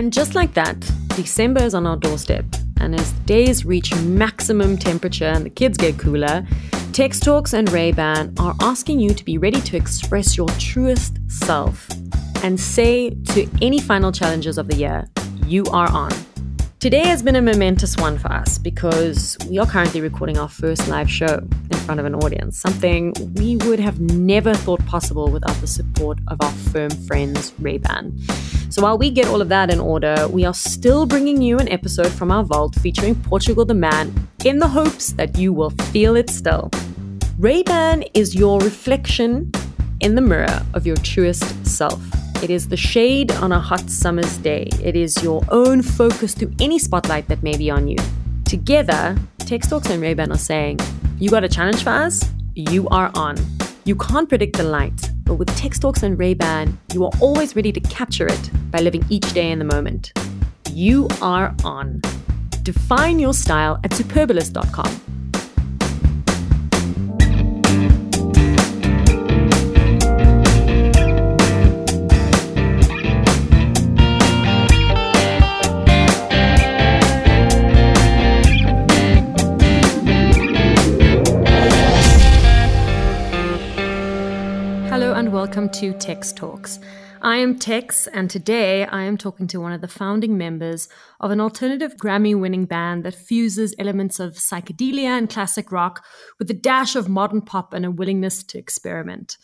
And just like that, December is on our doorstep. And as days reach maximum temperature and the kids get cooler, Tex Talks and Ray-Ban are asking you to be ready to express your truest self and say to any final challenges of the year, you are on. Today has been a momentous one for us because we are currently recording our first live show in front of an audience, something we would have never thought possible without the support of our firm friends, Ray-Ban. So while we get all of that in order, we are still bringing you an episode from our vault featuring Portugal the Man in the hopes that you will feel it still. Ray-Ban is your reflection in the mirror of your truest self. It is the shade on a hot summer's day. It is your own focus through any spotlight that may be on you. Together, Tex Talks and Ray-Ban are saying, You got a challenge for us? You are on. You can't predict the light, but with Tex Talks and Ray-Ban, you are always ready to capture it by living each day in the moment. You are on. Define your style at superbalist.com. welcome to Tex Talks. I am Tex, and today I am talking to one of the founding members of an alternative Grammy winning band that fuses elements of psychedelia and classic rock with a dash of modern pop and a willingness to experiment.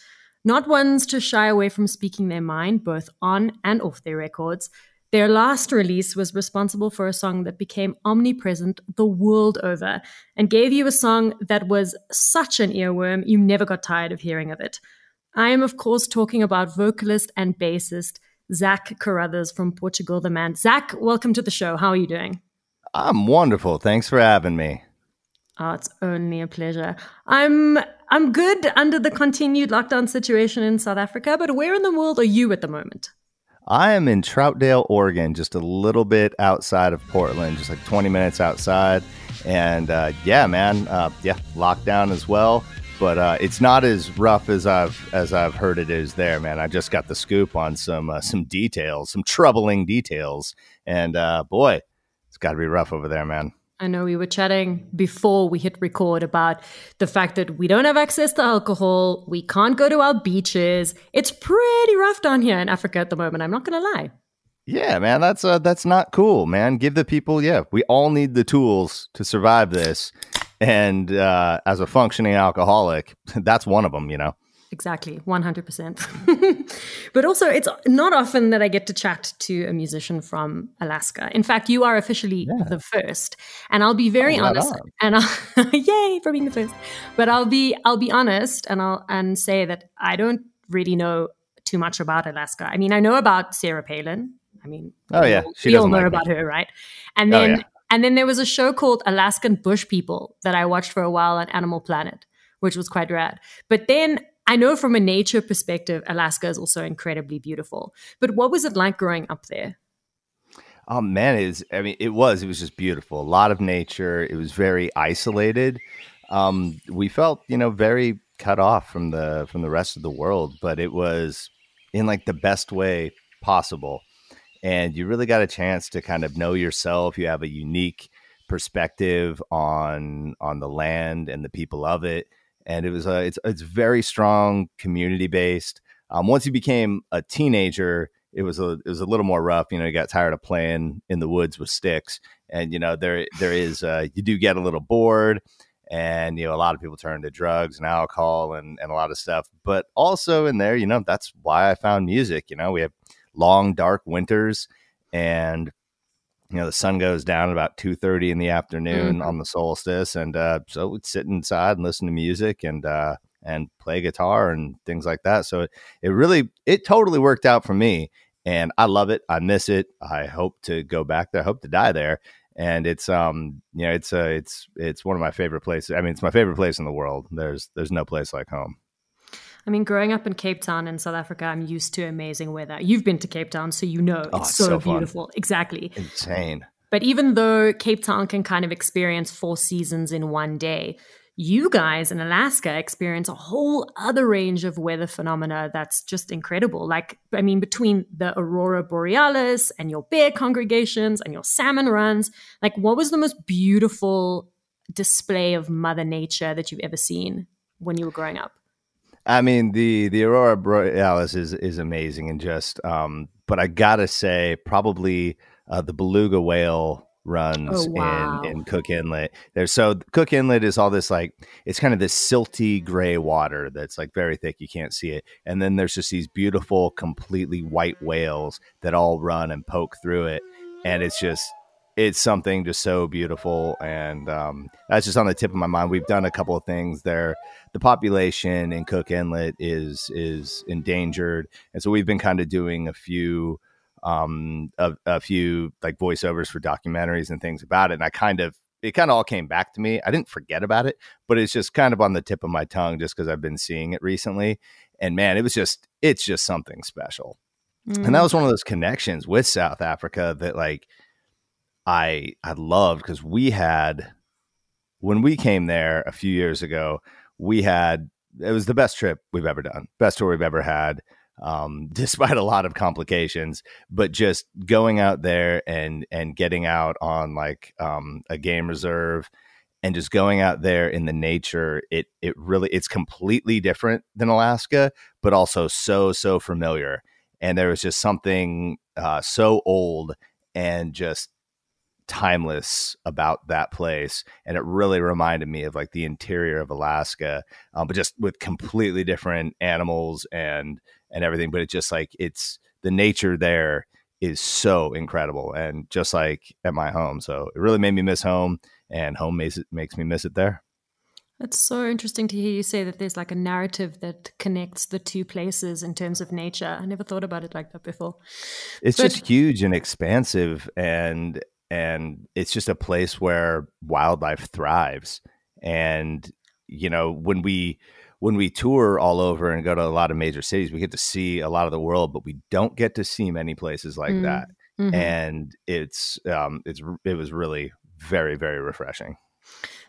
Not ones to shy away from speaking their mind, both on and off their records. Their last release was responsible for a song that became omnipresent the world over and gave you a song that was such an earworm you never got tired of hearing of it. I am, of course, talking about vocalist and bassist Zach Carothers from Portugal the Man. Zach, welcome to the show. How are you doing? I'm wonderful. Thanks for having me. Oh, it's only a pleasure. I'm I'm good under the continued lockdown situation in South Africa, but where in the world are you at the moment? I am in Troutdale, Oregon, just a little bit outside of Portland, just like 20 minutes outside. And uh, yeah, man, uh, yeah, lockdown as well but uh, it's not as rough as I've as I've heard it is there, man. I just got the scoop on some uh, some details, some troubling details, and uh, boy, it's got to be rough over there, man. I know we were chatting before we hit record about the fact that we don't have access to alcohol, we can't go to our beaches. It's pretty rough down here in Africa at the moment. I'm not going to lie. Yeah, man, that's uh, that's not cool, man. Give the people, yeah, we all need the tools to survive this, and uh, as a functioning alcoholic, that's one of them, you know. Exactly, 100%. but also, it's not often that I get to chat to a musician from Alaska. In fact, you are officially yeah. the first. And I'll be very oh, honest and I'll yay for being the first. But I'll be I'll be honest and I'll and say that I don't really know too much about Alaska. I mean, I know about Sarah Palin. I mean, oh yeah, she we all know like about her, right? And oh, then oh, yeah. And then there was a show called Alaskan Bush People that I watched for a while on Animal Planet, which was quite rad. But then I know from a nature perspective, Alaska is also incredibly beautiful. But what was it like growing up there? Oh man, it is. I mean, it was. It was just beautiful. A lot of nature. It was very isolated. Um, we felt, you know, very cut off from the from the rest of the world, but it was in like the best way possible and you really got a chance to kind of know yourself. You have a unique perspective on on the land and the people of it, and it was a it's it's very strong community based. Um, once you became a teenager, it was a it was a little more rough. You know, you got tired of playing in the woods with sticks, and you know there there is uh, you do get a little bored, and you know a lot of people turn to drugs and alcohol and and a lot of stuff. But also in there, you know, that's why I found music. You know, we have long dark winters and you know the sun goes down about 2.30 in the afternoon mm-hmm. on the solstice and uh, so we'd sit inside and listen to music and uh, and play guitar and things like that. So it, it really it totally worked out for me and i love it. I miss it. I hope to go back there. I hope to die there. And it's um you know it's uh it's it's one of my favorite places i mean it's my favorite place in the world. There's there's no place like home I mean, growing up in Cape Town in South Africa, I'm used to amazing weather. You've been to Cape Town, so you know oh, it's, so, so beautiful. Exactly. Insane. But even though Cape Town can kind of experience four seasons in one day, you guys in Alaska experience a whole other range of weather phenomena that's just incredible. Like, I mean, between the aurora borealis and your bear congregations and your salmon runs, like, what was the most beautiful display of Mother Nature that you've ever seen when you were growing up? I mean, the the aurora borealis is is amazing and just, um, but I gotta say, probably uh, the beluga whale runs oh, wow. in, in Cook Inlet. There's so Cook Inlet is all this like it's kind of this silty gray water that's like very thick, you can't see it. And then there's just these beautiful, completely white whales that all run and poke through it. And it's just it's something just so beautiful and um, that's just on the tip of my mind we've done a couple of things there the population in cook inlet is is endangered and so we've been kind of doing a few um, a, a few like voiceovers for documentaries and things about it. And I kind of it kind of all came back to me. I didn't forget about it, but it's just kind of on the tip of my tongue just because I've been seeing it recently. And man, it was just it's just something special. Mm. And that mm. was one of those connections with South Africa that like I I loved because we had when we came there a few years ago, we had it was the best trip we've ever done, best tour we've ever had um, despite a lot of complications. But just going out there and and getting out on like um, a game reserve and just going out there in the nature, it it really it's completely different than Alaska, but also so so familiar. And there was just something uh, so old and just timeless about that place and it really reminded me of like the interior of alaska um, but just with completely different animals and and everything but it's just like it's the nature there is so incredible and just like at my home so it really made me miss home and home makes it makes me miss it there it's so interesting to hear you say that there's like a narrative that connects the two places in terms of nature. I never thought about it like that before. It's but- just huge and expansive and and it's just a place where wildlife thrives and you know when we when we tour all over and go to a lot of major cities we get to see a lot of the world but we don't get to see many places like mm. that mm-hmm. and it's um it's it was really very very refreshing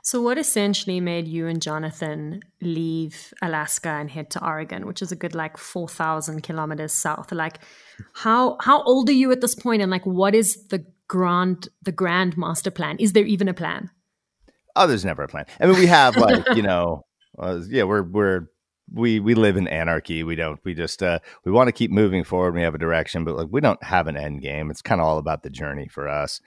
so what essentially made you and jonathan leave alaska and head to oregon which is a good like 4000 kilometers south like how how old are you at this point and like what is the grand the grand master plan? Is there even a plan? Oh, there's never a plan. I mean, we have like you know, uh, yeah, we're we're we we live in anarchy. We don't. We just uh, we want to keep moving forward. We have a direction, but like we don't have an end game. It's kind of all about the journey for us.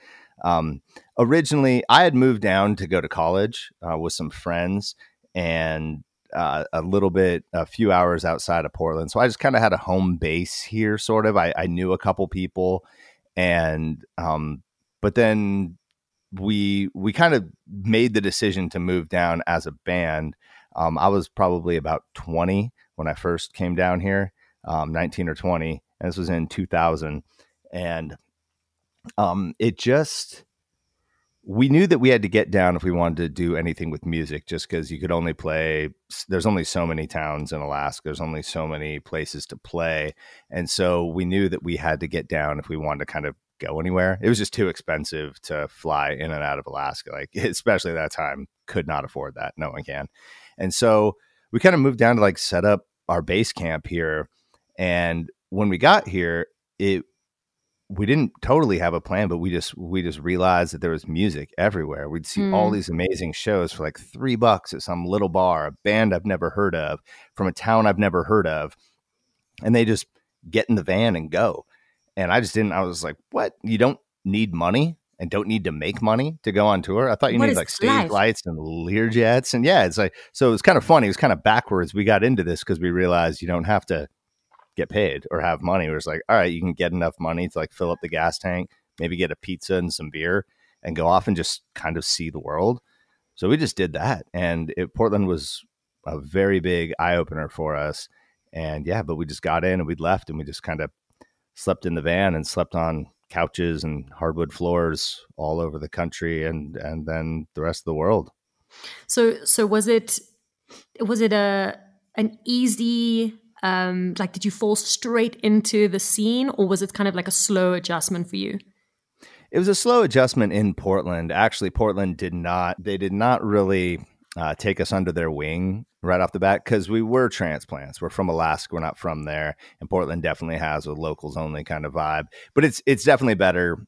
Um, originally, I had moved down to go to college uh, with some friends and uh, a little bit, a few hours outside of Portland. So I just kind of had a home base here, sort of. I, I knew a couple people, and um, but then we we kind of made the decision to move down as a band. Um, I was probably about 20 when I first came down here, um, 19 or 20, and this was in 2000. And um, it just, we knew that we had to get down if we wanted to do anything with music, just because you could only play, there's only so many towns in Alaska, there's only so many places to play. And so we knew that we had to get down if we wanted to kind of go anywhere. It was just too expensive to fly in and out of Alaska. Like, especially that time, could not afford that. No one can. And so we kind of moved down to like set up our base camp here. And when we got here, it we didn't totally have a plan, but we just we just realized that there was music everywhere. We'd see mm. all these amazing shows for like three bucks at some little bar, a band I've never heard of, from a town I've never heard of, and they just get in the van and go and I just didn't. I was like, "What? You don't need money and don't need to make money to go on tour? I thought you what needed like stage life? lights and Learjets, and yeah, it's like so. It was kind of funny. It was kind of backwards. We got into this because we realized you don't have to get paid or have money. It was like, all right, you can get enough money to like fill up the gas tank, maybe get a pizza and some beer, and go off and just kind of see the world. So we just did that, and it, Portland was a very big eye opener for us. And yeah, but we just got in and we left, and we just kind of slept in the van and slept on couches and hardwood floors all over the country and and then the rest of the world. So so was it was it a an easy um like did you fall straight into the scene or was it kind of like a slow adjustment for you? It was a slow adjustment in Portland. Actually, Portland did not they did not really uh, take us under their wing right off the bat because we were transplants. We're from Alaska. We're not from there, and Portland definitely has a locals only kind of vibe. But it's it's definitely better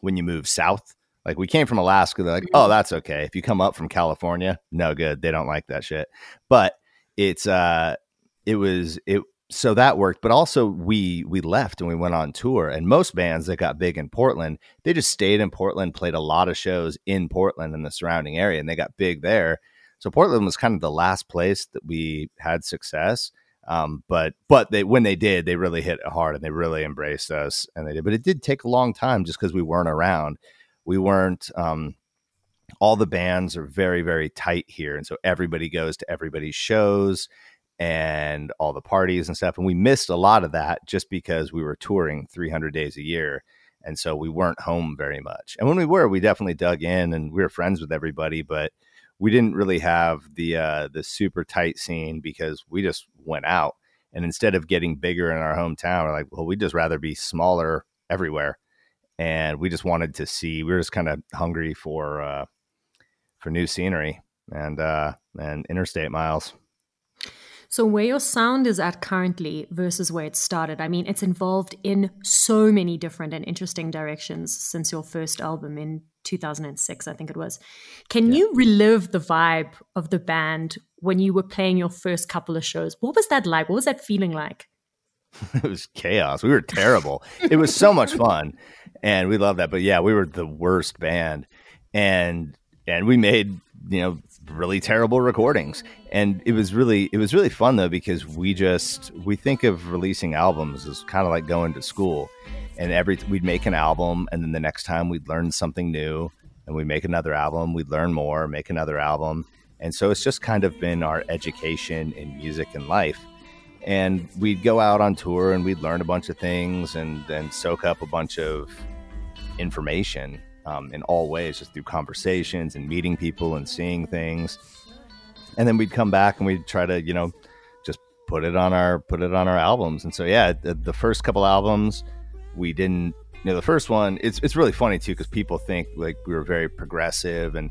when you move south. Like we came from Alaska, they're like, oh, mm-hmm. that's okay. If you come up from California, no good. They don't like that shit. But it's uh, it was it so that worked but also we we left and we went on tour and most bands that got big in portland they just stayed in portland played a lot of shows in portland and the surrounding area and they got big there. So portland was kind of the last place that we had success um, but but they when they did they really hit it hard and they really embraced us and they did but it did take a long time just because we weren't around. We weren't um, all the bands are very very tight here and so everybody goes to everybody's shows and all the parties and stuff. And we missed a lot of that just because we were touring 300 days a year. And so we weren't home very much. And when we were, we definitely dug in and we were friends with everybody, but we didn't really have the uh, the super tight scene because we just went out. And instead of getting bigger in our hometown, we're like, well, we'd just rather be smaller everywhere. And we just wanted to see. We were just kind of hungry for uh, for new scenery and uh, and interstate miles. So, where your sound is at currently versus where it started, I mean, it's involved in so many different and interesting directions since your first album in 2006, I think it was. Can yeah. you relive the vibe of the band when you were playing your first couple of shows? What was that like? What was that feeling like? it was chaos. We were terrible. it was so much fun, and we loved that. But yeah, we were the worst band, and and we made you know really terrible recordings. And it was really it was really fun though because we just we think of releasing albums as kind of like going to school. And every we'd make an album and then the next time we'd learn something new and we'd make another album we'd learn more make another album. And so it's just kind of been our education in music and life. And we'd go out on tour and we'd learn a bunch of things and then soak up a bunch of information um, in all ways, just through conversations and meeting people and seeing things. And then we'd come back and we'd try to, you know, just put it on our put it on our albums. And so yeah, the, the first couple albums we didn't. You know, the first one it's it's really funny too because people think like we were very progressive and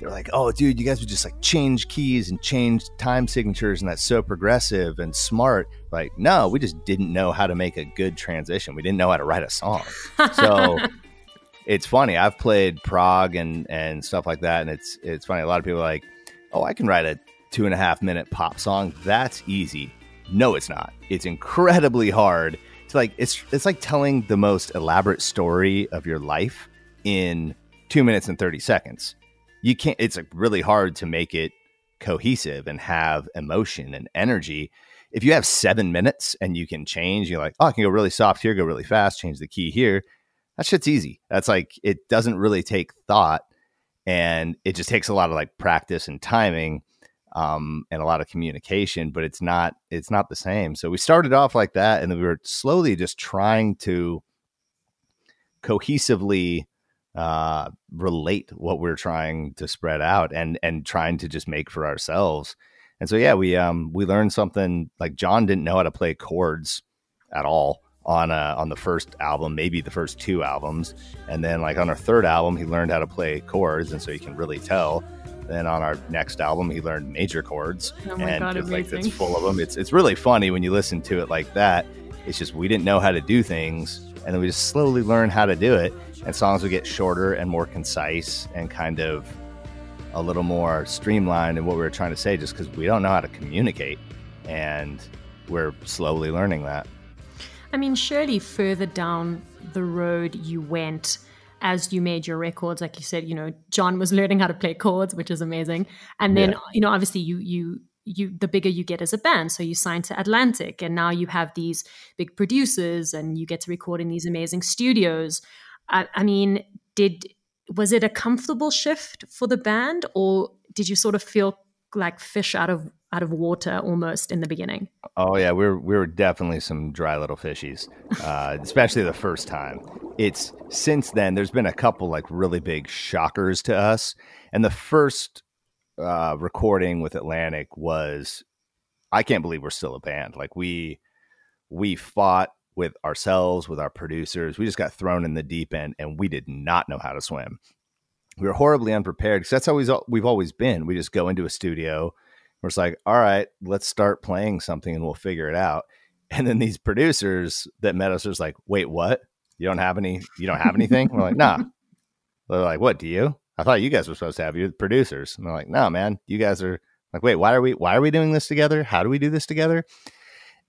they're like, "Oh, dude, you guys would just like change keys and change time signatures, and that's so progressive and smart." Like, no, we just didn't know how to make a good transition. We didn't know how to write a song. So it's funny. I've played prog and and stuff like that, and it's it's funny. A lot of people are like, "Oh, I can write a two and a half minute pop song. That's easy." No, it's not. It's incredibly hard. It's like it's it's like telling the most elaborate story of your life in two minutes and thirty seconds. You can't. It's like really hard to make it cohesive and have emotion and energy. If you have seven minutes and you can change, you're like, oh, I can go really soft here, go really fast, change the key here that shit's easy. That's like it doesn't really take thought, and it just takes a lot of like practice and timing, um, and a lot of communication. But it's not it's not the same. So we started off like that, and then we were slowly just trying to cohesively uh, relate what we're trying to spread out, and and trying to just make for ourselves. And so yeah, we um we learned something like John didn't know how to play chords at all on uh, on the first album, maybe the first two albums, and then like on our third album, he learned how to play chords, and so you can really tell. Then on our next album, he learned major chords, oh and God, it's like it's full of them. It's it's really funny when you listen to it like that. It's just we didn't know how to do things, and then we just slowly learn how to do it. And songs would get shorter and more concise, and kind of a little more streamlined in what we were trying to say, just because we don't know how to communicate, and we're slowly learning that. I mean, surely further down the road you went as you made your records, like you said, you know, John was learning how to play chords, which is amazing. And then, yeah. you know, obviously you you you the bigger you get as a band. So you signed to Atlantic and now you have these big producers and you get to record in these amazing studios. I, I mean, did was it a comfortable shift for the band or did you sort of feel like fish out of out of water almost in the beginning. Oh yeah, we were we were definitely some dry little fishies, uh, especially the first time. It's since then there's been a couple like really big shockers to us, and the first uh, recording with Atlantic was I can't believe we're still a band. Like we we fought with ourselves, with our producers. We just got thrown in the deep end, and we did not know how to swim. we were horribly unprepared because that's how we've, we've always been. We just go into a studio, we're like, all right, let's start playing something and we'll figure it out. And then these producers that met us was like, wait, what? You don't have any, you don't have anything? we're like, nah. They're like, what do you? I thought you guys were supposed to have you producers. And they're like, no, man, you guys are like, wait, why are we, why are we doing this together? How do we do this together?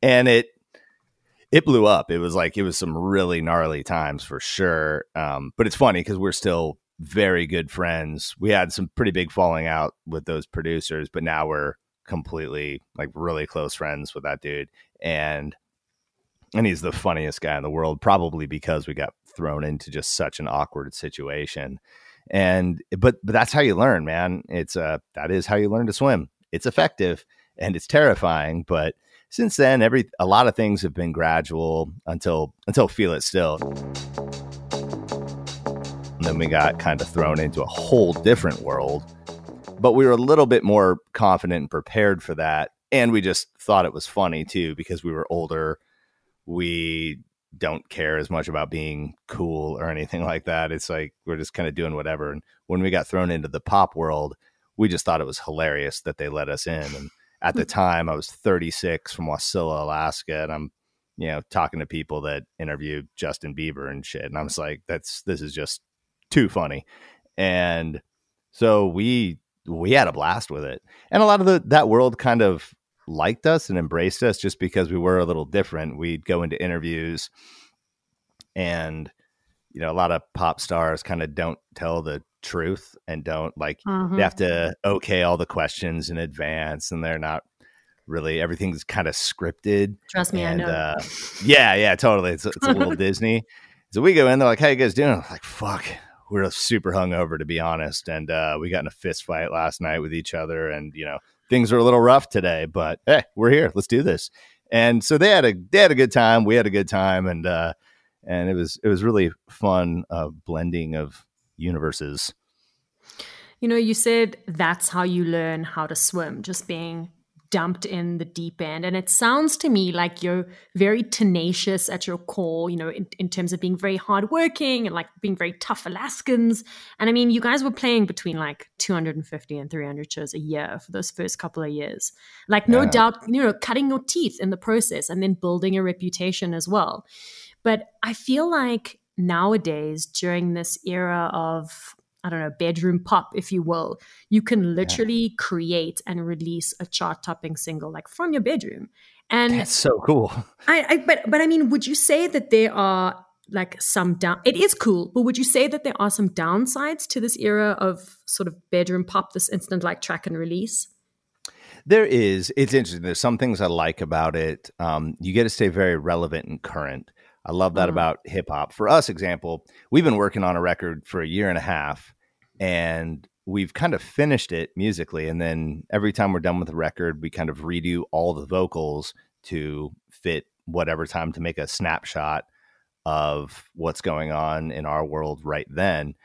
And it, it blew up. It was like, it was some really gnarly times for sure. Um, but it's funny because we're still very good friends. We had some pretty big falling out with those producers, but now we're completely like really close friends with that dude. And and he's the funniest guy in the world, probably because we got thrown into just such an awkward situation. And but but that's how you learn, man. It's uh that is how you learn to swim. It's effective and it's terrifying, but since then every a lot of things have been gradual until until feel it still then we got kind of thrown into a whole different world. But we were a little bit more confident and prepared for that. And we just thought it was funny too because we were older. We don't care as much about being cool or anything like that. It's like we're just kind of doing whatever. And when we got thrown into the pop world, we just thought it was hilarious that they let us in. And at the hmm. time, I was 36 from Wasilla, Alaska, and I'm, you know, talking to people that interviewed Justin Bieber and shit. And I was like, that's this is just too funny. And so we we had a blast with it. And a lot of the that world kind of liked us and embraced us just because we were a little different. We'd go into interviews and you know, a lot of pop stars kind of don't tell the truth and don't like mm-hmm. they have to okay all the questions in advance and they're not really everything's kind of scripted. Trust me, and, I know. Uh, yeah, yeah, totally. It's, it's a little Disney. So we go in, they're like, "How you guys doing?" I'm like, "Fuck, we're super hungover to be honest, and uh, we got in a fist fight last night with each other, and you know things are a little rough today, but hey, we're here. Let's do this. And so they had a they had a good time. We had a good time, and uh, and it was it was really fun uh, blending of universes. You know, you said that's how you learn how to swim, just being dumped in the deep end. And it sounds to me like you're very tenacious at your core, you know, in, in, terms of being very hardworking and like being very tough Alaskans. And I mean, you guys were playing between like 250 and 300 shows a year for those first couple of years. Like, no yeah. doubt, you know, cutting your teeth in the process and then building a reputation as well. But I feel like nowadays, during this era of I don't know, bedroom pop, if you will, you can literally yeah. create and release a chart topping single like from your bedroom. And that's so cool. I, I but but I mean, would you say that there are like some down it is cool, but would you say that there are some downsides to this era of sort of bedroom pop, this instant like track and release? There is. It's interesting. There's some things I like about it. Um, you get to stay very relevant and current. I love that mm-hmm. about hip hop. For us, example, we've been working on a record for a year and a half, and we've kind of finished it musically and then every time we're done with the record we kind of redo all the vocals to fit whatever time to make a snapshot of what's going on in our world right then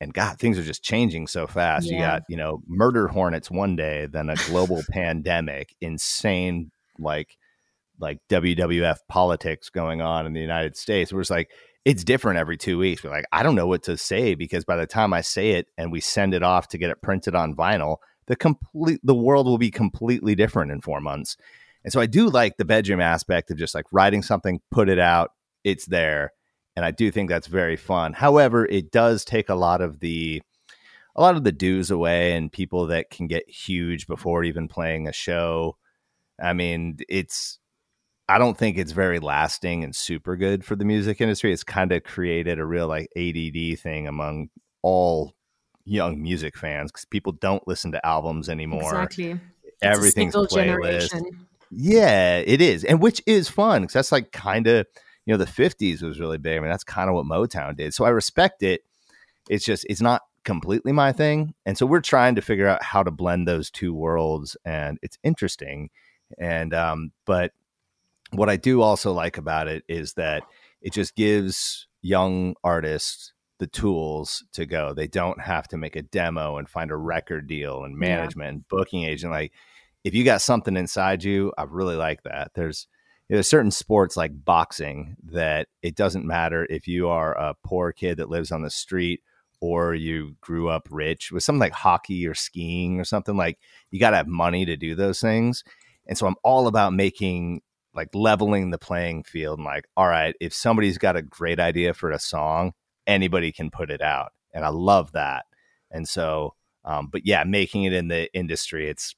and god things are just changing so fast yeah. you got you know murder hornets one day then a global pandemic insane like like wwf politics going on in the united states we're just like it's different every two weeks. We're like, I don't know what to say because by the time I say it and we send it off to get it printed on vinyl, the complete the world will be completely different in four months. And so I do like the bedroom aspect of just like writing something, put it out, it's there. And I do think that's very fun. However, it does take a lot of the a lot of the dues away and people that can get huge before even playing a show. I mean, it's I don't think it's very lasting and super good for the music industry. It's kind of created a real like ADD thing among all young music fans because people don't listen to albums anymore. Exactly. Everything's playlist. Generation. Yeah, it is, and which is fun because that's like kind of you know the '50s was really big. I mean, that's kind of what Motown did. So I respect it. It's just it's not completely my thing, and so we're trying to figure out how to blend those two worlds, and it's interesting. And um, but what I do also like about it is that it just gives young artists the tools to go. They don't have to make a demo and find a record deal and management yeah. and booking agent. Like if you got something inside you, I really like that. There's there's certain sports like boxing that it doesn't matter if you are a poor kid that lives on the street or you grew up rich with something like hockey or skiing or something like you got to have money to do those things. And so I'm all about making like leveling the playing field and like, all right, if somebody's got a great idea for a song, anybody can put it out. And I love that. And so, um, but yeah, making it in the industry, it's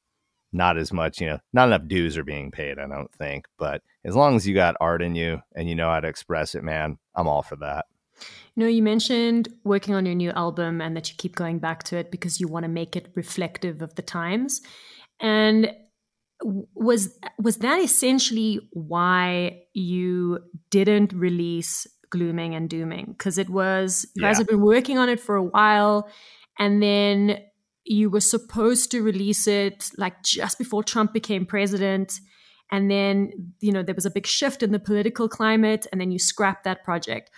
not as much, you know, not enough dues are being paid, I don't think. But as long as you got art in you and you know how to express it, man, I'm all for that. You know, you mentioned working on your new album and that you keep going back to it because you want to make it reflective of the times. And was was that essentially why you didn't release glooming and dooming? Because it was you yeah. guys have been working on it for a while and then you were supposed to release it like just before Trump became president and then you know there was a big shift in the political climate and then you scrapped that project.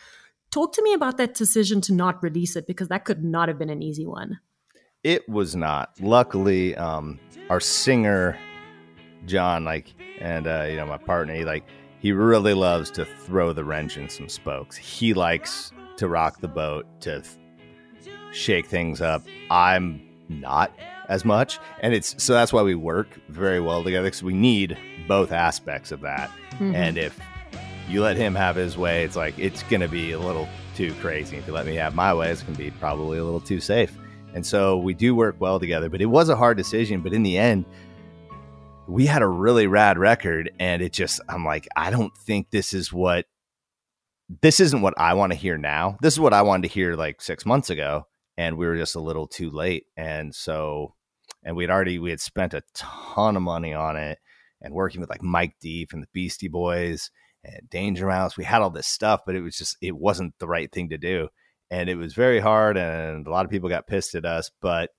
Talk to me about that decision to not release it because that could not have been an easy one. It was not. Luckily um, our singer John, like, and uh, you know, my partner, he like, he really loves to throw the wrench in some spokes. He likes to rock the boat, to th- shake things up. I'm not as much, and it's so that's why we work very well together because we need both aspects of that. Mm-hmm. And if you let him have his way, it's like it's gonna be a little too crazy. If you let me have my way, it's gonna be probably a little too safe. And so we do work well together, but it was a hard decision. But in the end, we had a really rad record and it just i'm like i don't think this is what this isn't what i want to hear now. This is what i wanted to hear like six months ago and we were just a little too late. And so and we'd already we had spent a ton of money on it and working with like mike d from the beastie boys and danger mouse. We had all this stuff but it was just it wasn't the right thing to do. And it was very hard and a lot of people got pissed at us but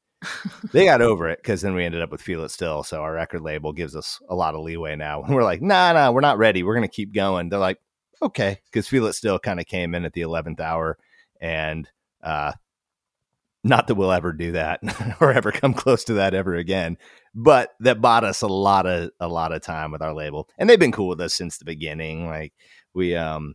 they got over it because then we ended up with Feel It Still. So our record label gives us a lot of leeway now. And We're like, nah, nah, we're not ready. We're going to keep going. They're like, okay, because Feel It Still kind of came in at the 11th hour. And uh, not that we'll ever do that or ever come close to that ever again. But that bought us a lot of a lot of time with our label. And they've been cool with us since the beginning. Like we um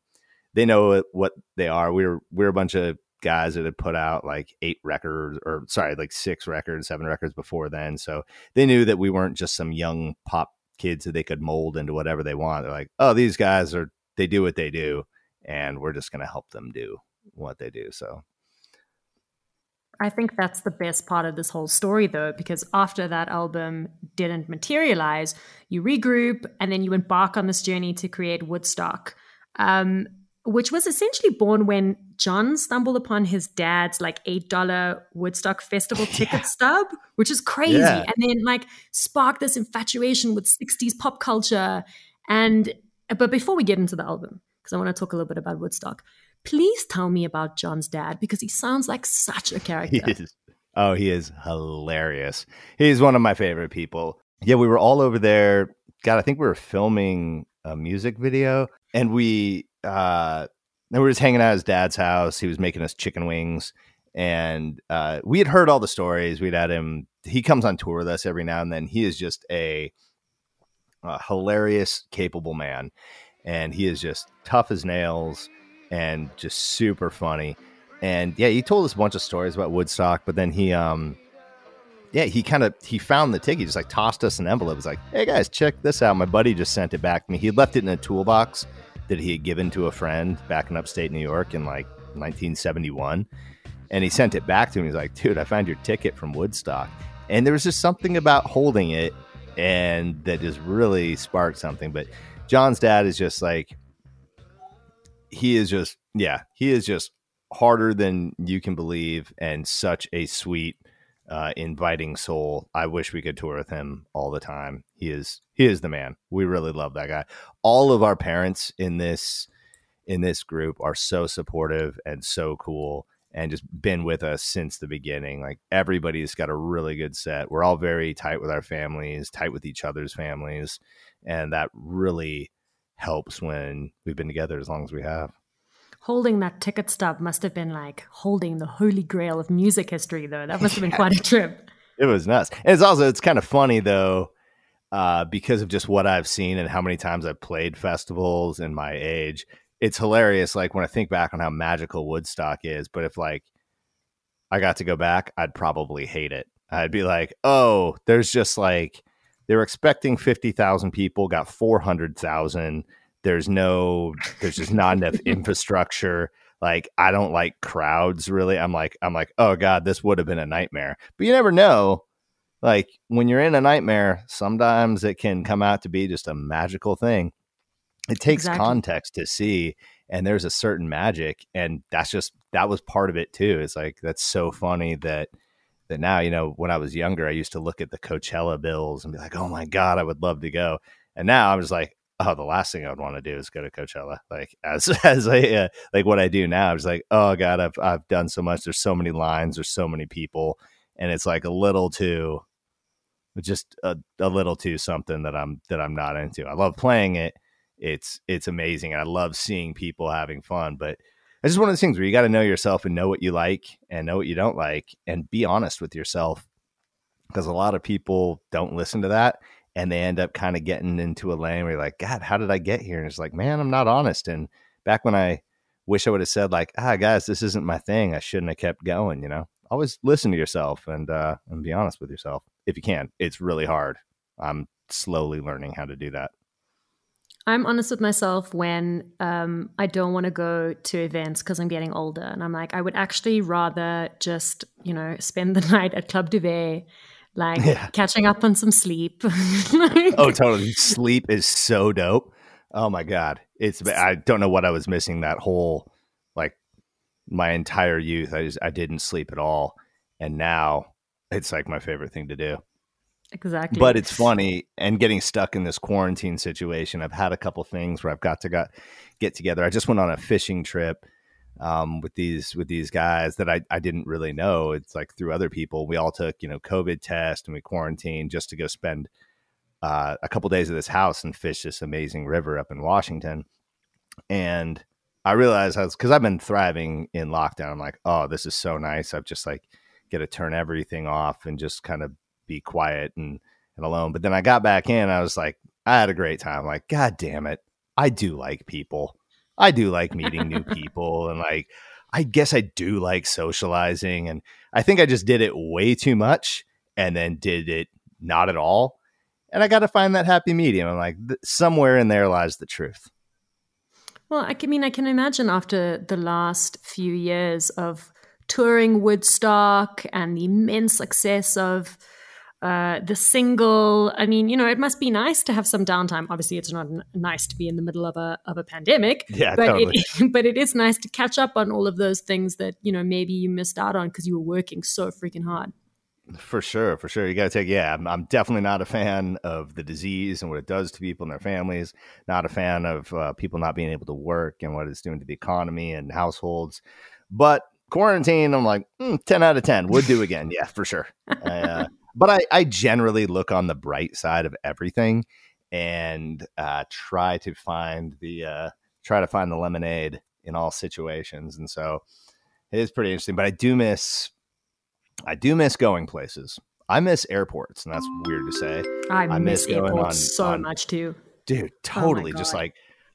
they know what they are. We're we're a bunch of guys that had put out like eight records or sorry, like six records, seven records before then. So they knew that we weren't just some young pop kids that they could mold into whatever they want. They're like, oh, these guys are they do what they do, and we're just gonna help them do what they do. So I think that's the best part of this whole story, though, because after that album didn't materialize, you regroup and then you embark on this journey to create Woodstock. Um, which was essentially born when John stumbled upon his dad's like $8 Woodstock Festival ticket yeah. stub, which is crazy. Yeah. And then like sparked this infatuation with 60s pop culture. And but before we get into the album, because I want to talk a little bit about Woodstock, please tell me about John's dad because he sounds like such a character. Oh, he is hilarious. He's one of my favorite people. Yeah, we were all over there. God, I think we were filming a music video and we uh, we were just hanging out at his dad's house. He was making us chicken wings, and uh, we had heard all the stories. We'd had him. He comes on tour with us every now and then. He is just a, a hilarious, capable man, and he is just tough as nails and just super funny. And yeah, he told us a bunch of stories about Woodstock, but then he um yeah, he kind of he found the ticket. He just like tossed us an envelope. He's like, "Hey guys, check this out." My buddy just sent it back to me. He left it in a toolbox that he had given to a friend back in upstate New York in like 1971. And he sent it back to me. He's like, dude, I found your ticket from Woodstock. And there was just something about holding it and that just really sparked something. But John's dad is just like, he is just, yeah, he is just harder than you can believe and such a sweet uh, inviting soul. I wish we could tour with him all the time. He is he is the man. We really love that guy. All of our parents in this in this group are so supportive and so cool and just been with us since the beginning. Like everybody's got a really good set. We're all very tight with our families, tight with each other's families, and that really helps when we've been together as long as we have holding that ticket stub must have been like holding the holy grail of music history, though. That must have been quite a trip. It was nuts. And it's also, it's kind of funny, though, uh, because of just what I've seen and how many times I've played festivals in my age. It's hilarious, like when I think back on how magical Woodstock is. But if, like, I got to go back, I'd probably hate it. I'd be like, oh, there's just like they were expecting fifty thousand people, got four hundred thousand. There's no, there's just not enough infrastructure. Like I don't like crowds really. I'm like, I'm like, oh god, this would have been a nightmare. But you never know. Like when you're in a nightmare, sometimes it can come out to be just a magical thing. It takes exactly. context to see and there's a certain magic and that's just that was part of it too. It's like that's so funny that that now you know when i was younger i used to look at the coachella bills and be like oh my god i would love to go. And now i'm just like oh the last thing i would want to do is go to coachella. Like as as a uh, like what i do now i was like oh god i've i've done so much. There's so many lines. There's so many people. And it's like a little too just a, a little too something that i'm that i'm not into i love playing it it's it's amazing. I love seeing people having fun. But it's just one of those things where you got to know yourself and know what you like and know what you don't like and be honest with yourself. Because a lot of people don't listen to that and they end up kind of getting into a lane where you're like, God, how did I get here? And it's like, man, I'm not honest. And back when I wish I would have said, like, ah, guys, this isn't my thing. I shouldn't have kept going, you know? Always listen to yourself and uh and be honest with yourself if you can. It's really hard. I'm slowly learning how to do that. I'm honest with myself when um, I don't want to go to events because I'm getting older. And I'm like, I would actually rather just, you know, spend the night at Club Duvet, like yeah. catching up on some sleep. like, oh, totally. Sleep is so dope. Oh my God. It's, I don't know what I was missing that whole, like, my entire youth. I just, I didn't sleep at all. And now it's like my favorite thing to do. Exactly. But it's funny and getting stuck in this quarantine situation. I've had a couple things where I've got to got, get together. I just went on a fishing trip um, with these with these guys that I, I didn't really know. It's like through other people. We all took you know COVID test and we quarantined just to go spend uh, a couple days at this house and fish this amazing river up in Washington. And I realized I was because I've been thriving in lockdown. I'm like, oh, this is so nice. I've just like get to turn everything off and just kind of be quiet and, and alone. But then I got back in, I was like, I had a great time. Like, God damn it. I do like people. I do like meeting new people and like I guess I do like socializing and I think I just did it way too much and then did it not at all. And I got to find that happy medium. I'm like th- somewhere in there lies the truth. Well, I mean I can imagine after the last few years of touring Woodstock and the immense success of uh, the single. I mean, you know, it must be nice to have some downtime. Obviously, it's not n- nice to be in the middle of a of a pandemic. Yeah, but totally. it, but it is nice to catch up on all of those things that you know maybe you missed out on because you were working so freaking hard. For sure, for sure. You got to take, yeah, I'm, I'm, definitely not a fan of the disease and what it does to people and their families. Not a fan of uh, people not being able to work and what it's doing to the economy and households. But quarantine, I'm like, mm, 10 out of 10 would do again. yeah, for sure. I, uh, but I, I generally look on the bright side of everything and uh, try to find the uh, try to find the lemonade in all situations. And so it is pretty interesting. But I do miss I do miss going places. I miss airports, and that's weird to say. I, I miss, miss airports on, so on, much too. Dude, oh totally. Oh just like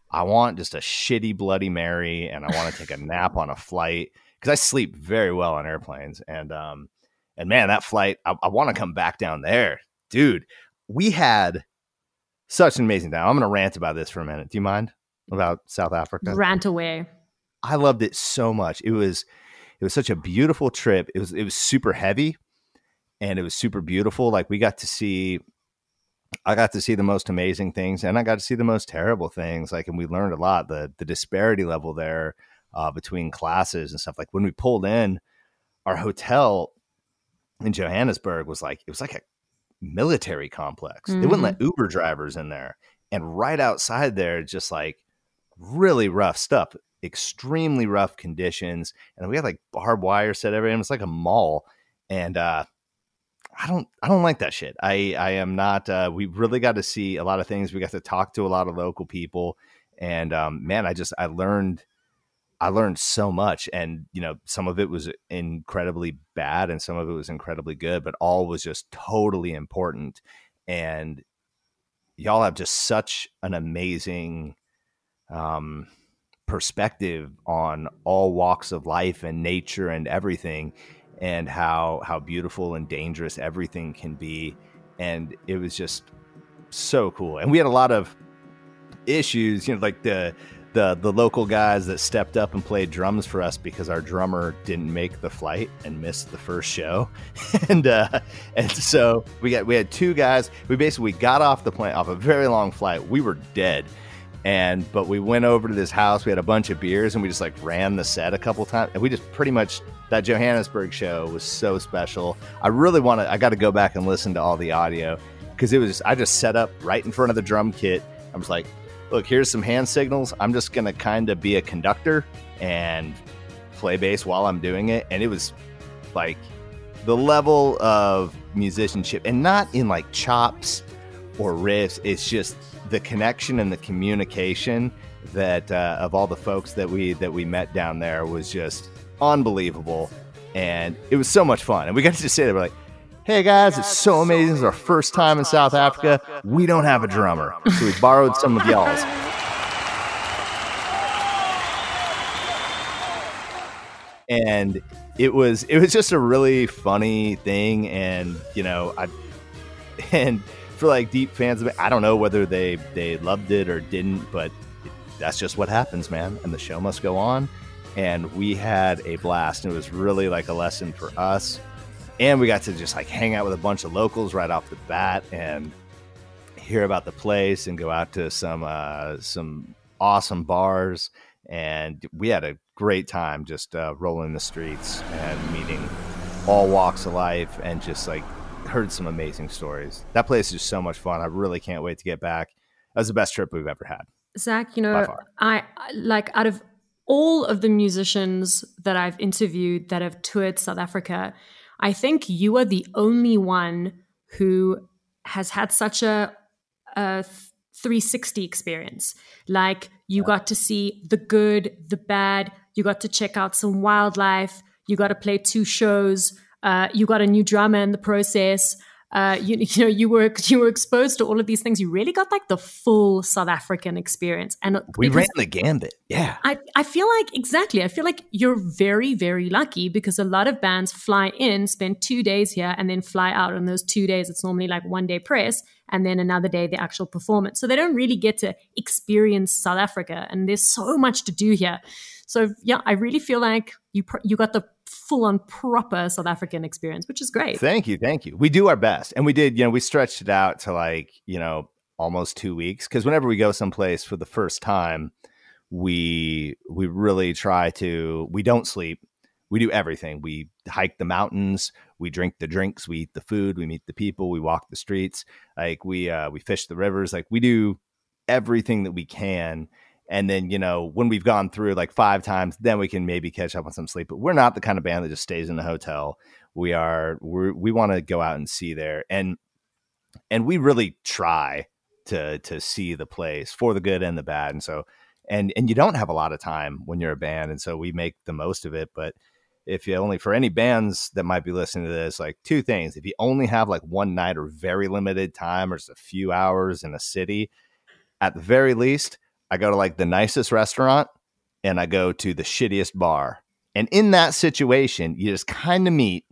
I want just a shitty Bloody Mary, and I want to take a nap on a flight because I sleep very well on airplanes. And um, and man, that flight, I, I want to come back down there. Dude, we had such an amazing time. I'm going to rant about this for a minute. Do you mind about South Africa? Rant away. I loved it so much. It was it was such a beautiful trip. It was it was super heavy and it was super beautiful. Like we got to see I got to see the most amazing things and I got to see the most terrible things. Like and we learned a lot. The the disparity level there uh, between classes and stuff. Like when we pulled in, our hotel in Johannesburg was like it was like a military complex. Mm-hmm. They wouldn't let mm-hmm. Uber drivers in there. And right outside there, just like really rough stuff, extremely rough conditions. And we had like barbed wire set everything. It's like a mall. And uh I don't I don't like that shit. I I am not uh we really got to see a lot of things. We got to talk to a lot of local people. And um man, I just I learned I learned so much, and you know, some of it was incredibly bad, and some of it was incredibly good, but all was just totally important. And y'all have just such an amazing um, perspective on all walks of life and nature and everything. and how how beautiful and dangerous everything can be and it was just so cool and we had a lot of issues you know like the the the local guys that stepped up and played drums for us because our drummer didn't make the flight and missed the first show. And uh and so we got we had two guys we basically got off the plane off a very long flight. We were dead. And but we went over to this house we had a bunch of beers and we just like ran the set a couple times. And we just pretty much that johannesburg show was so special. I really want to i got to go back and listen to all the audio because it was i just set up right in front of the drum kit. I was like look here's some hand signals. I'm just gonna kind of be a conductor and play bass while i'm doing it. And it was like the level of musicianship and not in like chops or riffs. It's just the connection and the communication that uh, of all the folks that we that we met down there was just unbelievable, and it was so much fun. And we got to just say that we're like, "Hey guys, it's so amazing! It's our first time in South Africa. We don't have a drummer, so we borrowed some of y'all's." And it was it was just a really funny thing, and you know I and for like deep fans of it. I don't know whether they they loved it or didn't, but that's just what happens, man. And the show must go on. And we had a blast. And it was really like a lesson for us. And we got to just like hang out with a bunch of locals right off the bat and hear about the place and go out to some uh, some awesome bars. And we had a great time just uh, rolling the streets and meeting all walks of life and just like heard some amazing stories. That place is just so much fun. I really can't wait to get back. That was the best trip we've ever had. Zach, you know, I like out of all of the musicians that I've interviewed that have toured South Africa, I think you are the only one who has had such a, a 360 experience. Like you yeah. got to see the good, the bad, you got to check out some wildlife, you got to play two shows uh, you got a new drummer in the process. Uh, you, you know you were you were exposed to all of these things. You really got like the full South African experience, and we ran the gambit. Yeah, I I feel like exactly. I feel like you're very very lucky because a lot of bands fly in, spend two days here, and then fly out. On those two days, it's normally like one day press, and then another day the actual performance. So they don't really get to experience South Africa, and there's so much to do here. So yeah, I really feel like you you got the full on proper South African experience, which is great. Thank you. Thank you. We do our best. And we did, you know, we stretched it out to like, you know, almost two weeks. Cause whenever we go someplace for the first time, we we really try to we don't sleep. We do everything. We hike the mountains, we drink the drinks, we eat the food, we meet the people, we walk the streets, like we uh we fish the rivers, like we do everything that we can and then, you know, when we've gone through like five times, then we can maybe catch up on some sleep. But we're not the kind of band that just stays in the hotel. We are, we're, we want to go out and see there. And, and we really try to, to see the place for the good and the bad. And so, and, and you don't have a lot of time when you're a band. And so we make the most of it. But if you only, for any bands that might be listening to this, like two things, if you only have like one night or very limited time or just a few hours in a city, at the very least, I go to like the nicest restaurant and I go to the shittiest bar. And in that situation, you just kind of meet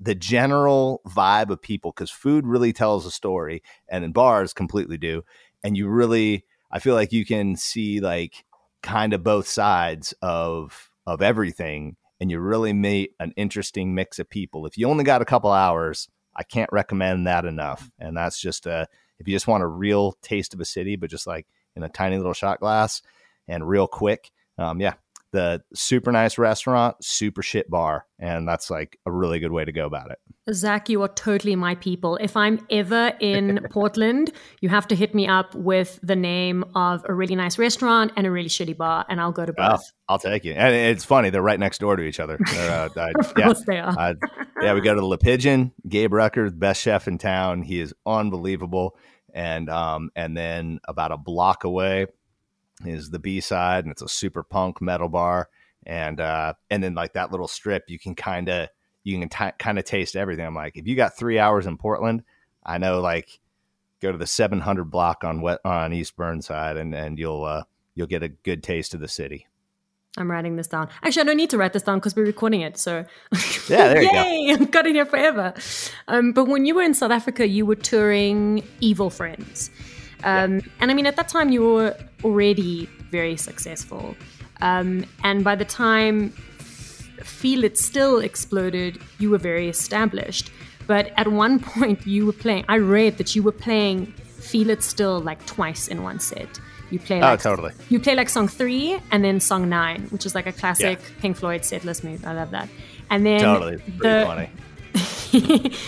the general vibe of people because food really tells a story and in bars completely do. And you really, I feel like you can see like kind of both sides of of everything and you really meet an interesting mix of people. If you only got a couple hours, I can't recommend that enough. And that's just a if you just want a real taste of a city, but just like in a tiny little shot glass and real quick. Um, yeah, the super nice restaurant, super shit bar. And that's like a really good way to go about it. Zach, you are totally my people. If I'm ever in Portland, you have to hit me up with the name of a really nice restaurant and a really shitty bar, and I'll go to both. Oh, I'll take you. And it's funny, they're right next door to each other. Uh, I, of yeah, course they are. I, yeah, we go to the Le Pigeon, Gabe Rucker, best chef in town. He is unbelievable and um, and then about a block away is the B side, and it's a super punk metal bar, and uh, and then like that little strip, you can kind of you can t- kind of taste everything. I'm like, if you got three hours in Portland, I know like go to the 700 block on wet on East Burnside, and and you'll uh, you'll get a good taste of the city. I'm writing this down. Actually, I don't need to write this down because we're recording it. So, yeah, there you Yay, I've got it here forever. Um, but when you were in South Africa, you were touring Evil Friends. Um, yeah. And I mean, at that time, you were already very successful. Um, and by the time Feel It Still exploded, you were very established. But at one point, you were playing, I read that you were playing Feel It Still like twice in one set. You play oh, like, oh, totally. You play like song three and then song nine, which is like a classic yeah. Pink Floyd setlist move. I love that. And then totally the, funny.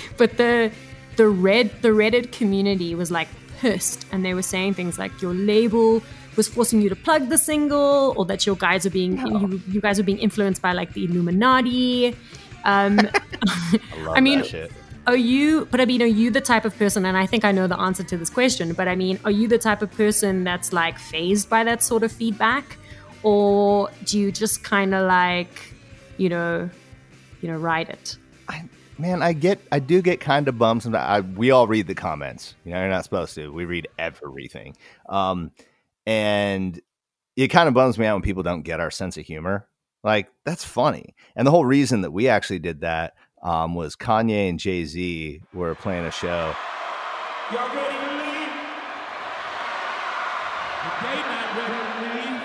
but the the red the Reddit community was like pissed, and they were saying things like your label was forcing you to plug the single, or that your guys are being no. you, you guys are being influenced by like the Illuminati. Um, I, I mean, are you but i mean are you the type of person and i think i know the answer to this question but i mean are you the type of person that's like fazed by that sort of feedback? Or do you just kind of like you know you know ride it? I, man i get i do get kind of bummed sometimes I, we all read the comments. You know you're not supposed to. We read everything. Um and it kind of bums me out when people don't get our sense of humor. Like that's funny. And the whole reason that we actually did that um, was Kanye and Jay Z were playing a show. Y'all ready to leave? They not ready to leave,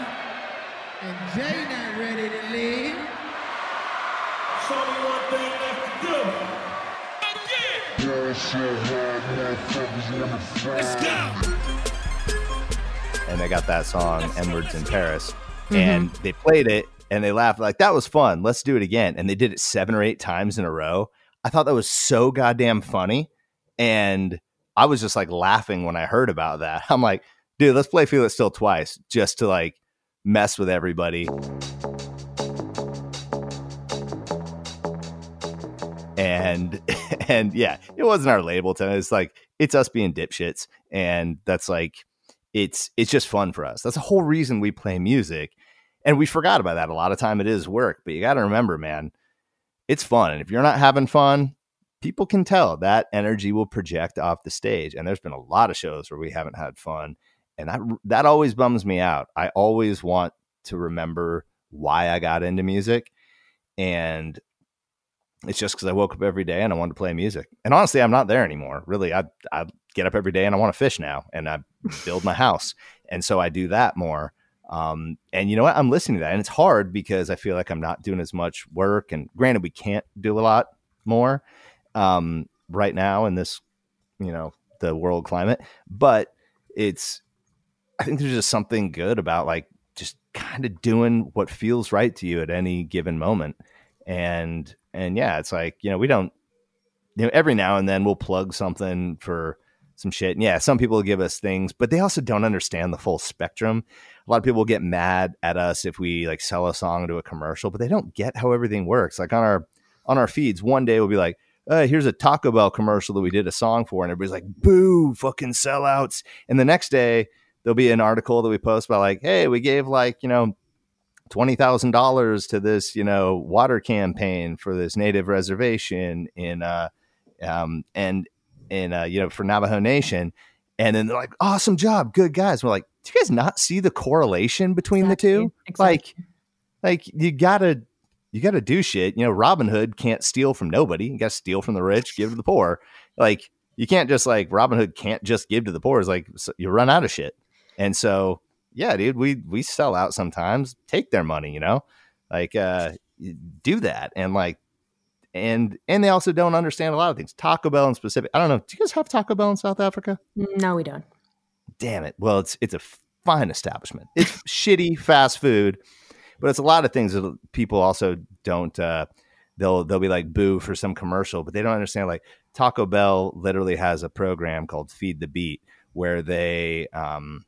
and Jay not ready to leave. There's only one thing left to do. And they got that song "N-Words in Paris," mm-hmm. and they played it and they laughed like that was fun. Let's do it again. And they did it seven or eight times in a row. I thought that was so goddamn funny. And I was just like laughing when I heard about that. I'm like, dude, let's play Feel It Still twice just to like mess with everybody. And and yeah, it wasn't our label time. It's like it's us being dipshits. And that's like it's it's just fun for us. That's the whole reason we play music and we forgot about that. A lot of time it is work, but you got to remember, man, it's fun. And if you're not having fun, people can tell that energy will project off the stage. And there's been a lot of shows where we haven't had fun. And that, that always bums me out. I always want to remember why I got into music. And it's just because I woke up every day and I wanted to play music. And honestly, I'm not there anymore. Really, I, I get up every day and I want to fish now and I build my house. And so I do that more. Um, and you know what? I'm listening to that, and it's hard because I feel like I'm not doing as much work. And granted, we can't do a lot more um, right now in this, you know, the world climate. But it's, I think there's just something good about like just kind of doing what feels right to you at any given moment. And and yeah, it's like you know we don't, you know, every now and then we'll plug something for some shit. And yeah, some people give us things, but they also don't understand the full spectrum a lot of people get mad at us if we like sell a song to a commercial, but they don't get how everything works. Like on our on our feeds, one day we'll be like, uh, here's a Taco Bell commercial that we did a song for, and everybody's like, boo, fucking sellouts. And the next day there'll be an article that we post about like, hey, we gave like, you know, twenty thousand dollars to this, you know, water campaign for this native reservation in uh um and in uh, you know, for Navajo Nation. And then they're like, awesome job, good guys. We're like, do you guys not see the correlation between exactly. the two? Exactly. Like, like you gotta you gotta do shit. You know, Robin Hood can't steal from nobody. You gotta steal from the rich, give to the poor. Like you can't just like Robin Hood can't just give to the poor. It's like so you run out of shit. And so yeah, dude, we we sell out sometimes. Take their money, you know, like uh, do that and like and and they also don't understand a lot of things. Taco Bell in specific. I don't know. Do you guys have Taco Bell in South Africa? No, we don't damn it. Well, it's it's a fine establishment. It's shitty fast food, but it's a lot of things that people also don't. Uh, they'll they'll be like boo for some commercial, but they don't understand. Like Taco Bell literally has a program called Feed the Beat where they um,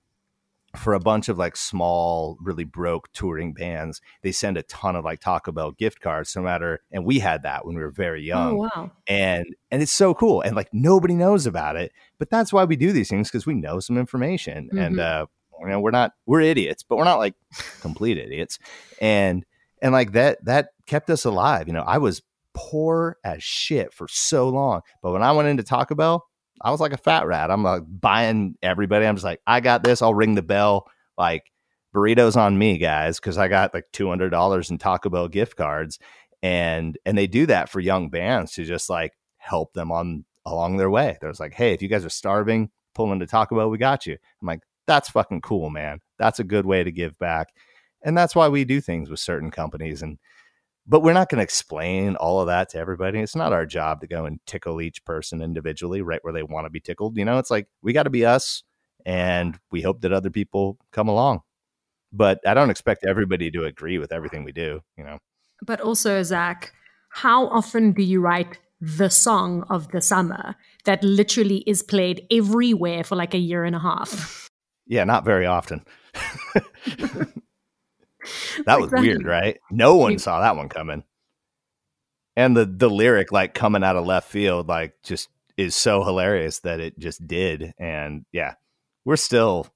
for a bunch of like small, really broke touring bands, they send a ton of like Taco Bell gift cards, no matter. And we had that when we were very oh, young. Oh, wow. And and it's so cool. And like nobody knows about it, but that's why we do these things because we know some information. Mm-hmm. And uh, you know, we're not we're idiots, but we're not like complete idiots. And and like that that kept us alive. You know, I was poor as shit for so long, but when I went into Taco Bell, I was like a fat rat. I'm like buying everybody. I'm just like, I got this. I'll ring the bell. Like burritos on me, guys, because I got like two hundred dollars in Taco Bell gift cards, and and they do that for young bands to just like help them on along their way. There's like, hey, if you guys are starving, pull into Taco Bell, we got you. I'm like, that's fucking cool, man. That's a good way to give back, and that's why we do things with certain companies and. But we're not going to explain all of that to everybody. It's not our job to go and tickle each person individually right where they want to be tickled. You know, it's like we got to be us and we hope that other people come along but I don't expect everybody to agree with everything we do, you know. But also, Zach, how often do you write the song of the summer that literally is played everywhere for like a year and a half? Yeah, not very often. that was exactly. weird, right? No one saw that one coming. And the the lyric like coming out of left field like just is so hilarious that it just did and yeah, we're still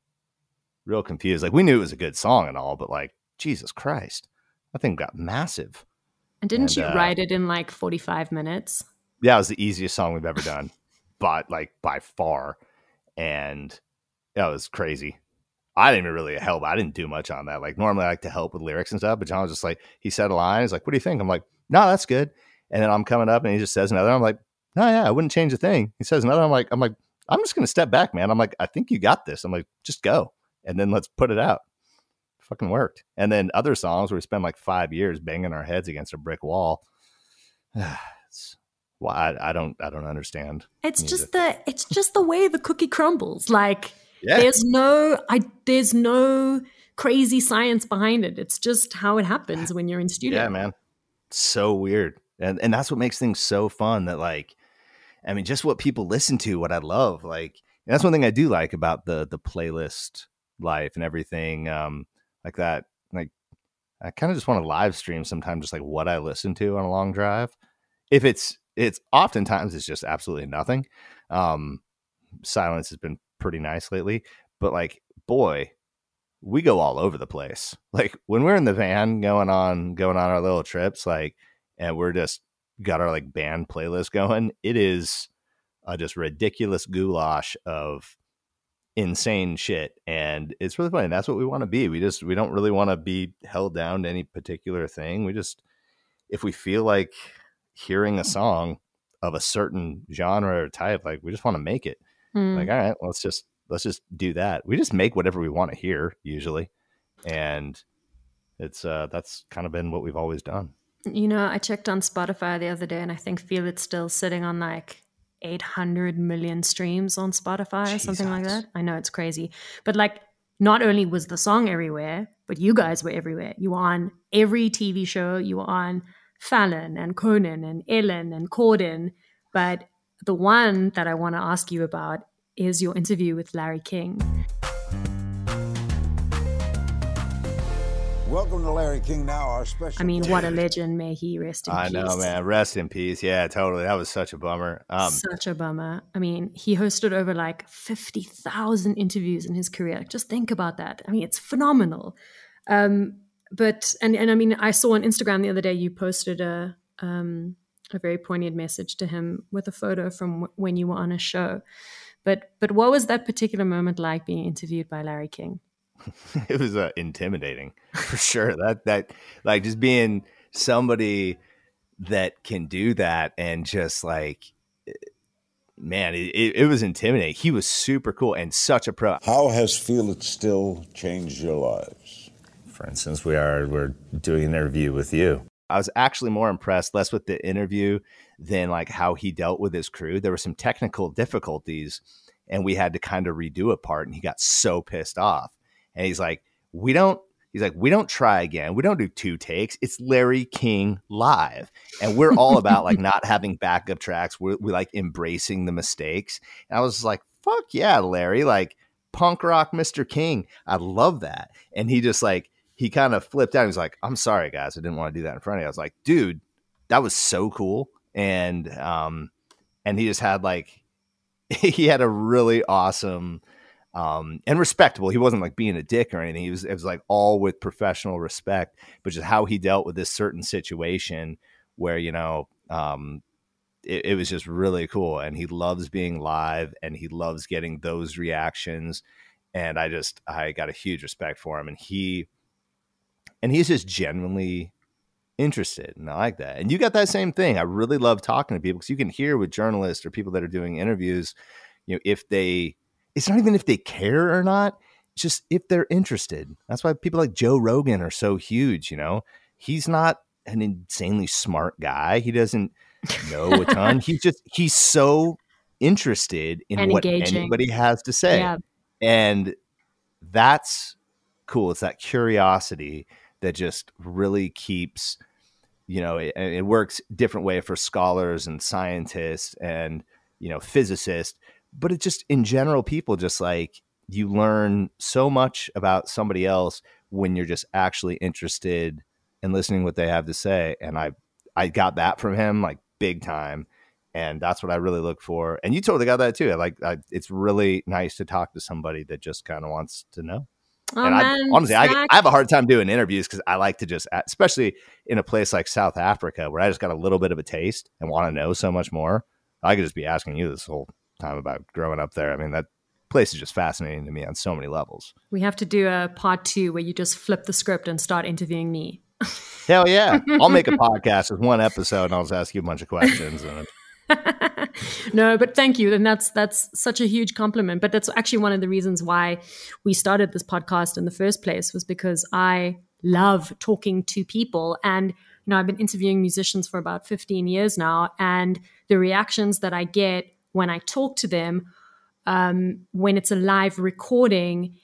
real confused. Like we knew it was a good song and all, but like Jesus Christ, that thing got massive. And didn't and, you uh, write it in like 45 minutes? Yeah, it was the easiest song we've ever done, but like by far. And that was crazy. I didn't even really help. I didn't do much on that. Like normally I like to help with lyrics and stuff, but John was just like, he said a line. He's like, what do you think? I'm like, no, that's good. And then I'm coming up and he just says another. I'm like, no, yeah, I wouldn't change a thing. He says another. I'm like, I'm like, I'm just going to step back, man. I'm like, I think you got this. I'm like, just go and then let's put it out. Fucking worked. And then other songs where we spend like five years banging our heads against a brick wall. it's, well, I, I don't I don't understand. It's music. just the it's just the way the cookie crumbles. Like yeah. there's no I there's no crazy science behind it. It's just how it happens when you're in studio. Yeah, man. so weird. And and that's what makes things so fun that like I mean just what people listen to, what I love. Like that's one thing I do like about the the playlist life and everything um, like that. Like I kind of just want to live stream sometimes, just like what I listen to on a long drive. If it's it's oftentimes it's just absolutely nothing. Um, silence has been pretty nice lately, but like boy, we go all over the place. Like when we're in the van going on going on our little trips, like and we're just got our like band playlist going. It is a just ridiculous goulash of insane shit and it's really funny that's what we want to be we just we don't really want to be held down to any particular thing we just if we feel like hearing a song of a certain genre or type like we just want to make it mm. like all right let's just let's just do that we just make whatever we want to hear usually and it's uh that's kind of been what we've always done you know i checked on spotify the other day and i think feel it's still sitting on like 800 million streams on Spotify Jesus. or something like that. I know it's crazy. But like, not only was the song everywhere, but you guys were everywhere. You were on every TV show. You were on Fallon and Conan and Ellen and Corden. But the one that I want to ask you about is your interview with Larry King. Welcome to Larry King Now, our special. I mean, what a legend! May he rest in I peace. I know, man. Rest in peace. Yeah, totally. That was such a bummer. Um, such a bummer. I mean, he hosted over like fifty thousand interviews in his career. Just think about that. I mean, it's phenomenal. Um, but and and I mean, I saw on Instagram the other day you posted a um, a very poignant message to him with a photo from when you were on a show. But but what was that particular moment like being interviewed by Larry King? it was uh, intimidating for sure. That that like just being somebody that can do that and just like eh, man, it, it, was intimidating. He was super cool and such a pro. How has Feel It Still changed your lives? For instance, we are we're doing an interview with you. I was actually more impressed less with the interview than like how he dealt with his crew. There were some technical difficulties and we had to kind of redo a part and he got so pissed off and he's like, we don't. He's like, we don't try again. We don't do two takes. It's Larry King live, and we're all about like not having backup tracks. We're, we like embracing the mistakes. And I was like, fuck yeah, Larry, like punk rock, Mr. King. I love that. And he just like he kind of flipped out. He was like, I'm sorry, guys, I didn't want to do that in front of you. I was like, dude, that was so cool. And um, and he just had like he had a really awesome um, and respectable. He wasn't like being a dick or anything. He was it was like all with professional respect, but just how he dealt with this certain situation where you know um, it, it, was just really cool. And he loves being live, and he loves getting those reactions. and I just I got a huge respect for him, and he and he's just genuinely interested, and I like that. And you got that same thing. I really love talking to people because you can hear with journalists or people that are doing interviews, you know, if they it's not even if they care or not, it's just if they're interested. That's why people like Joe Rogan are so huge. You know, he's not an insanely smart guy. He doesn't know a ton. he's just he's so interested in And what engaging. anybody has to say. Yeah. And that's cool. It's that curiosity that just really keeps, you know, it, it works different way for scholars and scientists and, you know, physicists, but it just in general, people just like you learn so much about somebody else when you're just actually interested in listening what they have to say. And I, I got that from him like big time. And that's what I really look for. And you totally got that too. Like, I, it's really nice to talk to somebody that just kind of wants to know. Oh, and I, honestly, I, I have a hard time doing interviews because I like to just, especially in a place like South Africa where I just got a little bit of a taste and want to know so much more. I could just be asking you this whole time about growing up there. I mean, that place is just fascinating to me on so many levels. we have to do a part two where you just flip the script and start interviewing me. Hell yeah. I'll make a podcast with one episode and I'll just ask you a bunch of questions. And no, but thank you. And that's that's such a huge compliment. But that's actually one of the reasons why we started this podcast in the first place was because I love talking to people and you know, I've been interviewing musicians for about 15 years now and the reactions that I get when I talk to them um, when it's a live recording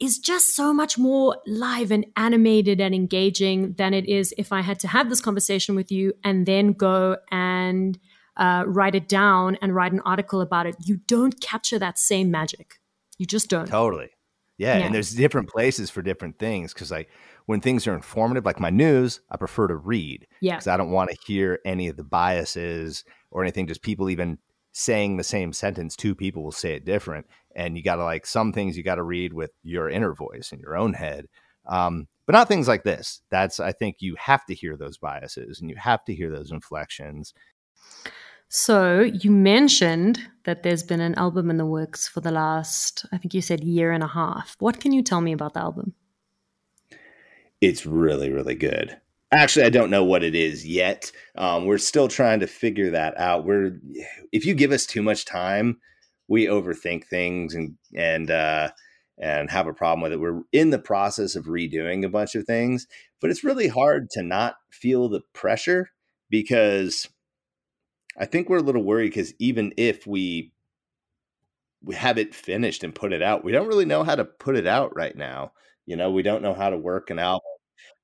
is just so much more live and animated and engaging than it is if I had to have this conversation with you and then go and uh, write it down and write an article about it. You don't capture that same magic. You just don't. Totally. Yeah, Yeah. and there's different places for different things because like when things are informative, like my news, I prefer to read Yeah. because I don't want to hear any of the biases or anything. Just people even saying the same sentence, two people will say it different, and you got to like some things you got to read with your inner voice in your own head. Um, but not things like this. That's I think you have to hear those biases and you have to hear those inflections. So you mentioned that there's been an album in the works for the last, I think you said year and a half. What can you tell me about the album? it's really really good actually i don't know what it is yet um, we're still trying to figure that out we're if you give us too much time we overthink things and and uh and have a problem with it we're in the process of redoing a bunch of things but it's really hard to not feel the pressure because i think we're a little worried because even if we we have it finished and put it out we don't really know how to put it out right now you know we don't know how to work an album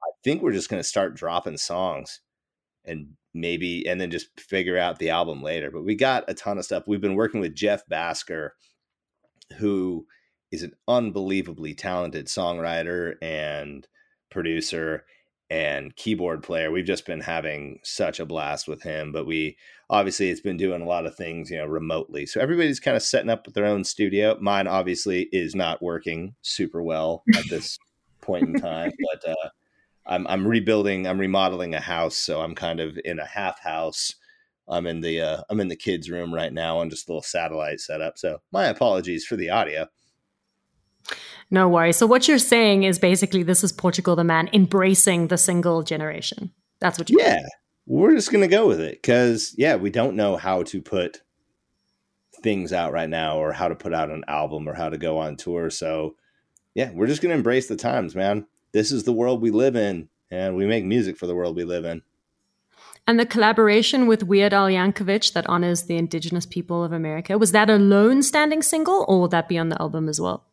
I think we're just going to start dropping songs and maybe, and then just figure out the album later. But we got a ton of stuff. We've been working with Jeff Bhasker, who is an unbelievably talented songwriter and producer and keyboard player. We've just been having such a blast with him, but we obviously it's been doing a lot of things, you know, remotely. So everybody's kind of setting up with their own studio. Mine obviously is not working super well at this point in time, but uh I'm I'm rebuilding, I'm remodeling a house, so I'm kind of in a half house. I'm in the uh, I'm in the kids' room right now on just a little satellite setup. So my apologies for the audio. No worries. So what you're saying is basically this is Portugal the man embracing the single generation. That's what you Yeah, we're just gonna go with it because yeah, we don't know how to put things out right now, or how to put out an album, or how to go on tour. So yeah, we're just gonna embrace the times, man. This is the world we live in, and we make music for the world we live in. And the collaboration with Weird Al Yankovic that honors the indigenous people of America, was that a lone standing single or would that be on the album as well?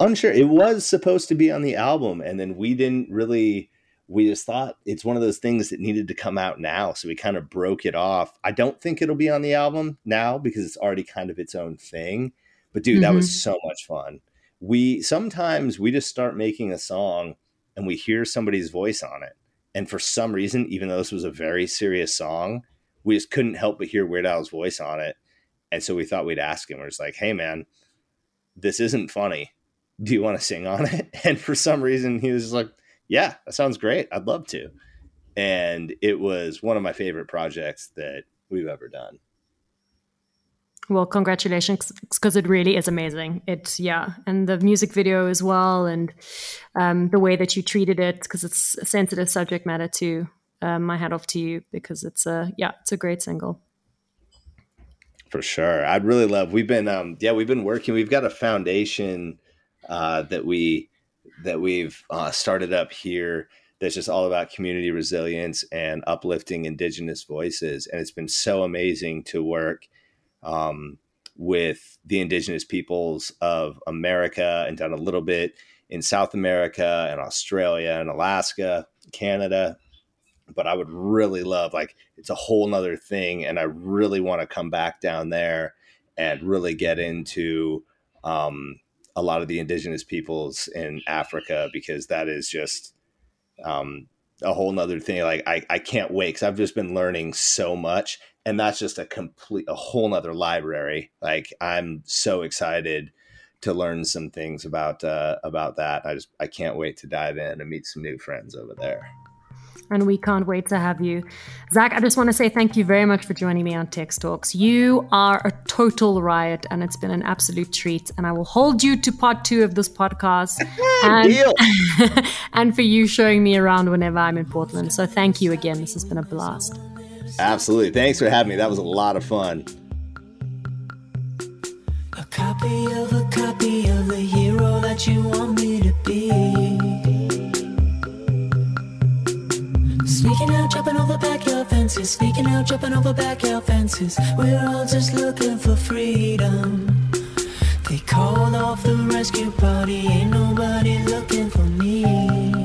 unsure it was supposed to be on the album and then we didn't really we just thought it's one of those things that needed to come out now so we kind of broke it off. I don't think it'll be on the album now because it's already kind of its own thing but dude that was mm-hmm. so much fun. We sometimes we just start making a song and we hear somebody's voice on it and for some reason even though this was a very serious song we just couldn't help but hear weird al's voice on it and so we thought we'd ask him. We're just like hey man this isn't funny. Do you want to sing on it? And for some reason, he was like, yeah, that sounds great. I'd love to. And it was one of my favorite projects that we've ever done. Well, congratulations, because it really is amazing. It's yeah, and the music video as well, and um, the way that you treated it, because it's a sensitive subject matter too. Um, my hat off to you because it's a yeah, it's a great single. For sure, I'd really love. We've been um, yeah, we've been working. We've got a foundation uh, that we that we've uh, started up here that's just all about community resilience and uplifting indigenous voices and it's been so amazing to work um, with the indigenous peoples of America and done a little bit in South America and Australia and Alaska, Canada. But I would really love, like, it's a whole nother thing. And I really want to come back down there and really get into um, a lot of the indigenous peoples in Africa because that is just um, a whole nother thing. Like, I, I can't wait because I've just been learning so much and that's just a complete a whole nother library. Like i'm so excited to learn some things about uh, about that. I just i can't wait to dive in and meet some new friends over there and we can't wait to have you. Zach, I just want to say thank you very much for joining me on Tex Talks. You are a total riot, and it's been an absolute treat. And I will hold you to part two of this podcast and, and for you showing me around whenever I'm in Portland. So thank you again. This has been a blast. Absolutely. Thanks for having me. That was a lot of fun. A copy of a copy of the hero that you want me to be. Sneaking out, jumping over backyard fences. Sneaking out, jumping over backyard fences. We're all just looking for freedom. They called off the rescue party. Ain't nobody looking for me. me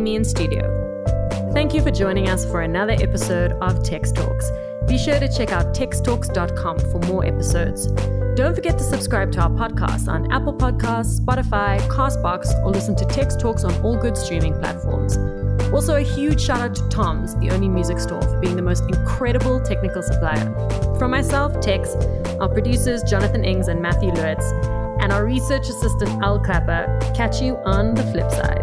Me in studio. Thank you for joining us for another episode of Tex Talks. Be sure to check out textalks.com for more episodes. Don't forget to subscribe to our podcast on Apple Podcasts, Spotify, Castbox, or listen to Tex Talks on all good streaming platforms. Also, a huge shout out to Tom's, the only music store, for being the most incredible technical supplier. From myself, Tex, our producers Jonathan Ings and Matthew Lewitz, and our research assistant Al Clapper, catch you on the flip side.